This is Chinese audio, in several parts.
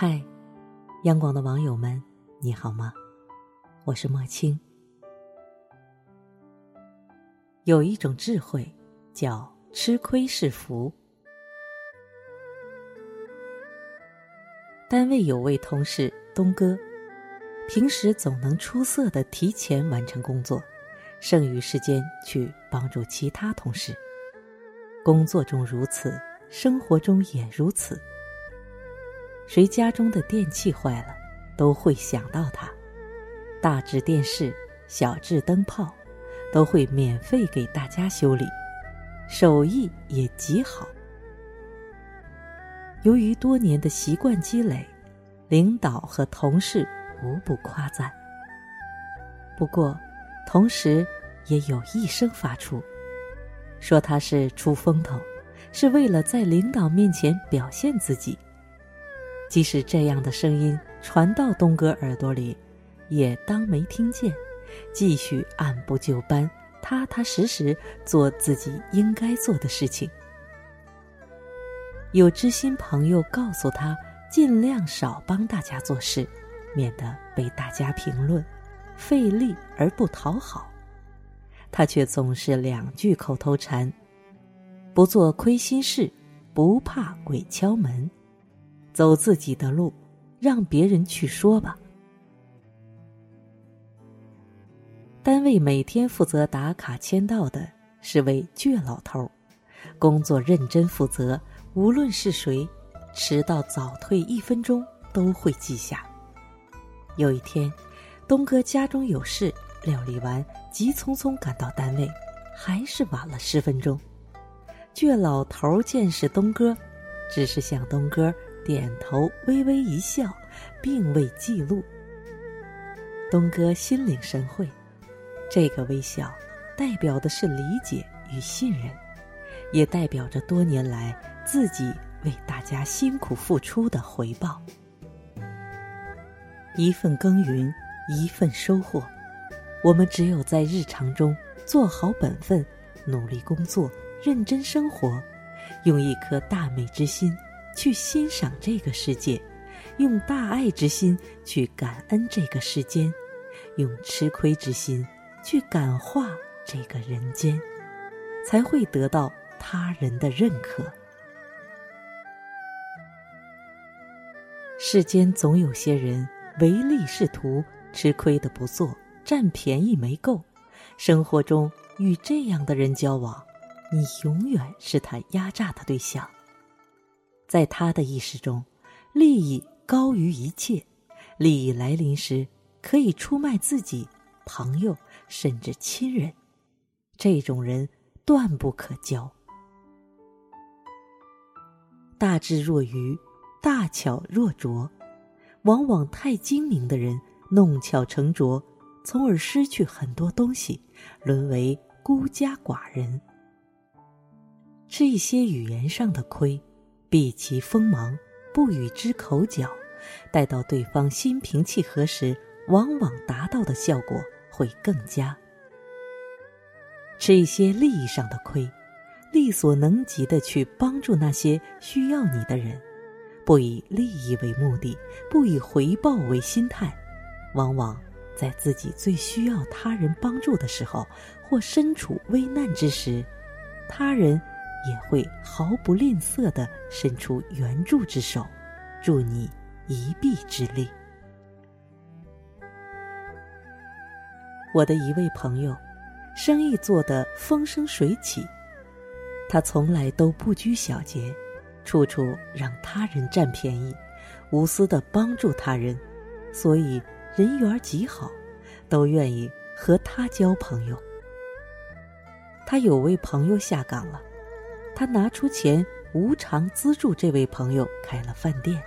嗨，央广的网友们，你好吗？我是莫青。有一种智慧，叫吃亏是福。单位有位同事东哥，平时总能出色的提前完成工作，剩余时间去帮助其他同事。工作中如此，生活中也如此。谁家中的电器坏了，都会想到他；大至电视，小至灯泡，都会免费给大家修理，手艺也极好。由于多年的习惯积累，领导和同事无不夸赞。不过，同时也有一声发出，说他是出风头，是为了在领导面前表现自己。即使这样的声音传到东哥耳朵里，也当没听见，继续按部就班、踏踏实实做自己应该做的事情。有知心朋友告诉他，尽量少帮大家做事，免得被大家评论，费力而不讨好。他却总是两句口头禅：不做亏心事，不怕鬼敲门。走自己的路，让别人去说吧。单位每天负责打卡签到的是位倔老头，工作认真负责，无论是谁，迟到早退一分钟都会记下。有一天，东哥家中有事，料理完，急匆匆赶到单位，还是晚了十分钟。倔老头见是东哥，只是向东哥。点头，微微一笑，并未记录。东哥心领神会，这个微笑代表的是理解与信任，也代表着多年来自己为大家辛苦付出的回报。一份耕耘，一份收获。我们只有在日常中做好本分，努力工作，认真生活，用一颗大美之心。去欣赏这个世界，用大爱之心去感恩这个世间，用吃亏之心去感化这个人间，才会得到他人的认可。世间总有些人唯利是图，吃亏的不做，占便宜没够。生活中与这样的人交往，你永远是他压榨的对象。在他的意识中，利益高于一切。利益来临时，可以出卖自己、朋友，甚至亲人。这种人断不可交。大智若愚，大巧若拙，往往太精明的人弄巧成拙，从而失去很多东西，沦为孤家寡人。吃一些语言上的亏。避其锋芒，不与之口角，待到对方心平气和时，往往达到的效果会更佳。吃一些利益上的亏，力所能及的去帮助那些需要你的人，不以利益为目的，不以回报为心态，往往在自己最需要他人帮助的时候，或身处危难之时，他人。也会毫不吝啬的伸出援助之手，助你一臂之力。我的一位朋友，生意做得风生水起，他从来都不拘小节，处处让他人占便宜，无私的帮助他人，所以人缘极好，都愿意和他交朋友。他有位朋友下岗了。他拿出钱无偿资助这位朋友开了饭店，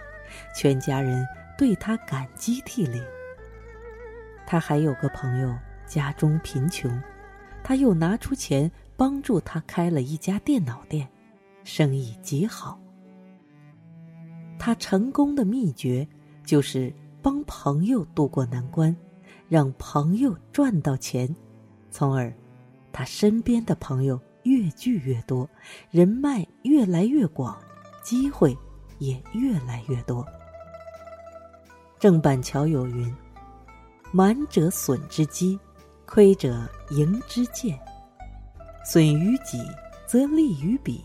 全家人对他感激涕零。他还有个朋友家中贫穷，他又拿出钱帮助他开了一家电脑店，生意极好。他成功的秘诀就是帮朋友渡过难关，让朋友赚到钱，从而他身边的朋友。越聚越多，人脉越来越广，机会也越来越多。郑板桥有云：“满者损之机，亏者盈之剑。损于己，则利于彼。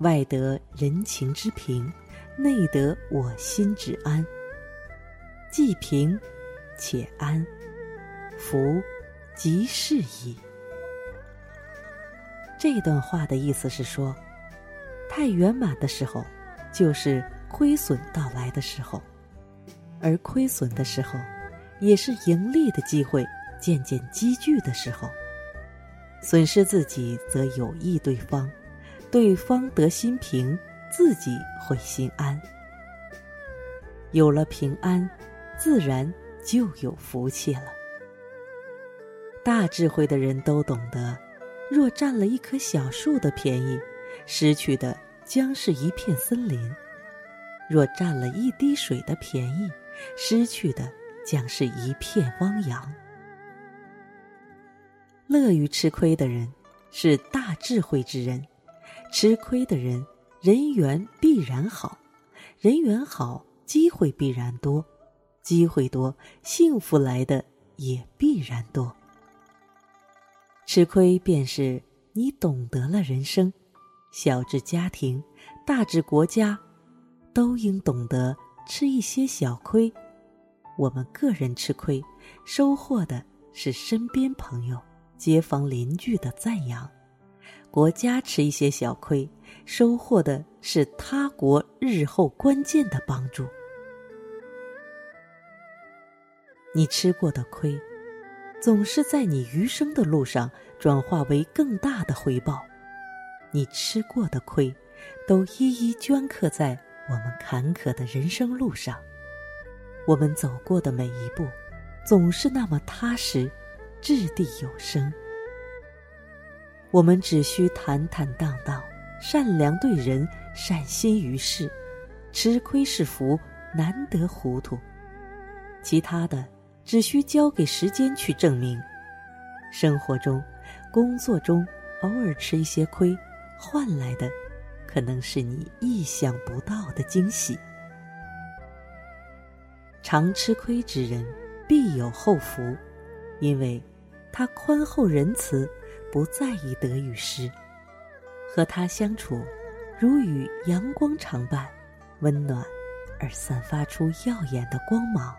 外得人情之平，内得我心之安。既平，且安，福即是矣。”这段话的意思是说，太圆满的时候，就是亏损到来的时候。而亏损的时候，也是盈利的机会渐渐积聚的时候。损失自己则有益对方，对方得心平，自己会心安。有了平安，自然就有福气了。大智慧的人都懂得，若占了一棵小树的便宜，失去的将是一片森林；若占了一滴水的便宜，失去的将是一片汪洋。乐于吃亏的人是大智慧之人，吃亏的人人缘必然好，人缘好机会必然多，机会多幸福来的也必然多。吃亏便是你懂得了人生，小至家庭，大至国家，都应懂得。吃一些小亏，我们个人吃亏，收获的是身边朋友、街坊邻居的赞扬；国家吃一些小亏，收获的是他国日后关键的帮助。你吃过的亏，总是在你余生的路上转化为更大的回报；你吃过的亏，都一一镌刻在。我们坎坷的人生路上，我们走过的每一步，总是那么踏实、掷地有声。我们只需坦坦荡荡、善良对人、善心于世，吃亏是福，难得糊涂。其他的，只需交给时间去证明。生活中、工作中，偶尔吃一些亏，换来的。可能是你意想不到的惊喜。常吃亏之人必有后福，因为他宽厚仁慈，不在意得与失。和他相处，如与阳光常伴，温暖而散发出耀眼的光芒。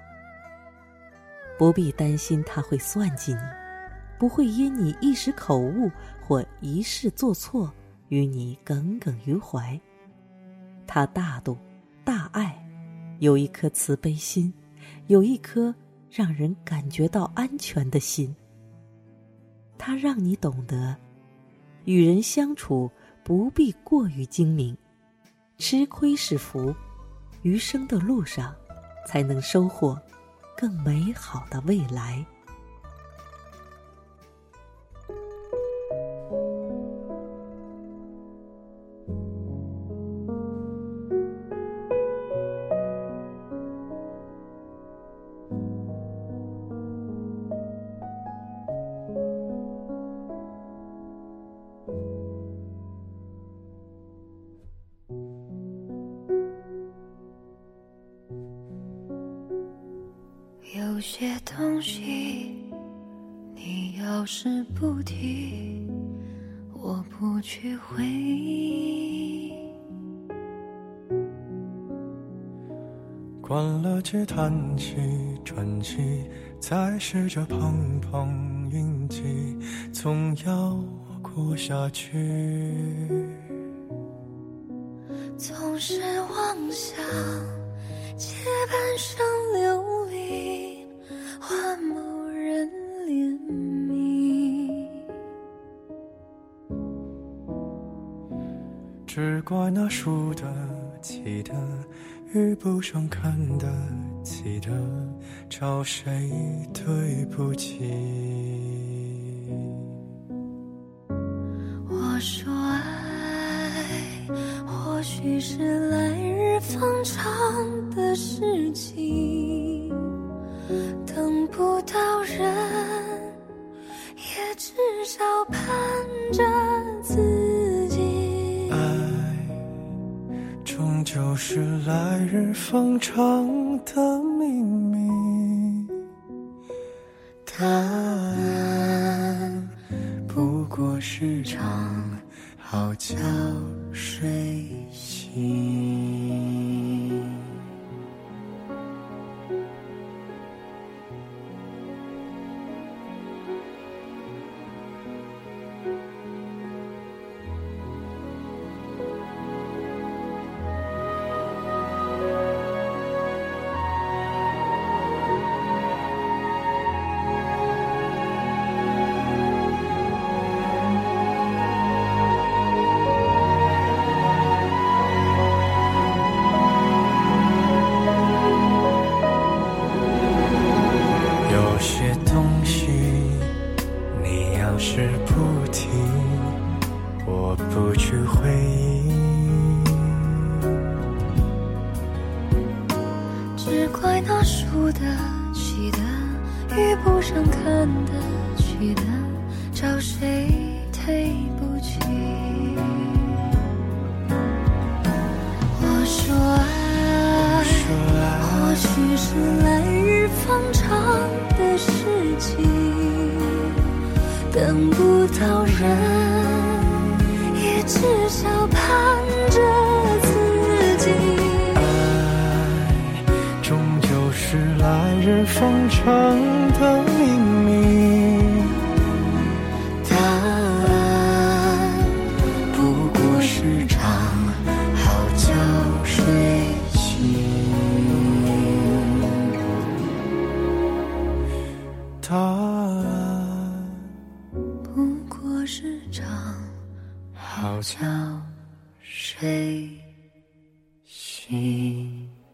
不必担心他会算计你，不会因你一时口误或一事做错。与你耿耿于怀，他大度、大爱，有一颗慈悲心，有一颗让人感觉到安全的心。他让你懂得，与人相处不必过于精明，吃亏是福，余生的路上才能收获更美好的未来。有些东西，你要是不提，我不去回忆。关了机，叹气，喘气，再试着碰碰运气，总要过下去。总是妄想借半生怪那输得起的遇不上看得起的，找谁对不起？我说爱，或许是来日方长的事情。等不到人，也至少盼终究是来日方长的秘密。答案不过是场好觉睡醒。是来日方长的事情，等不到人，也至少盼着自己。爱，终究是来日方长的秘好觉觉睡醒。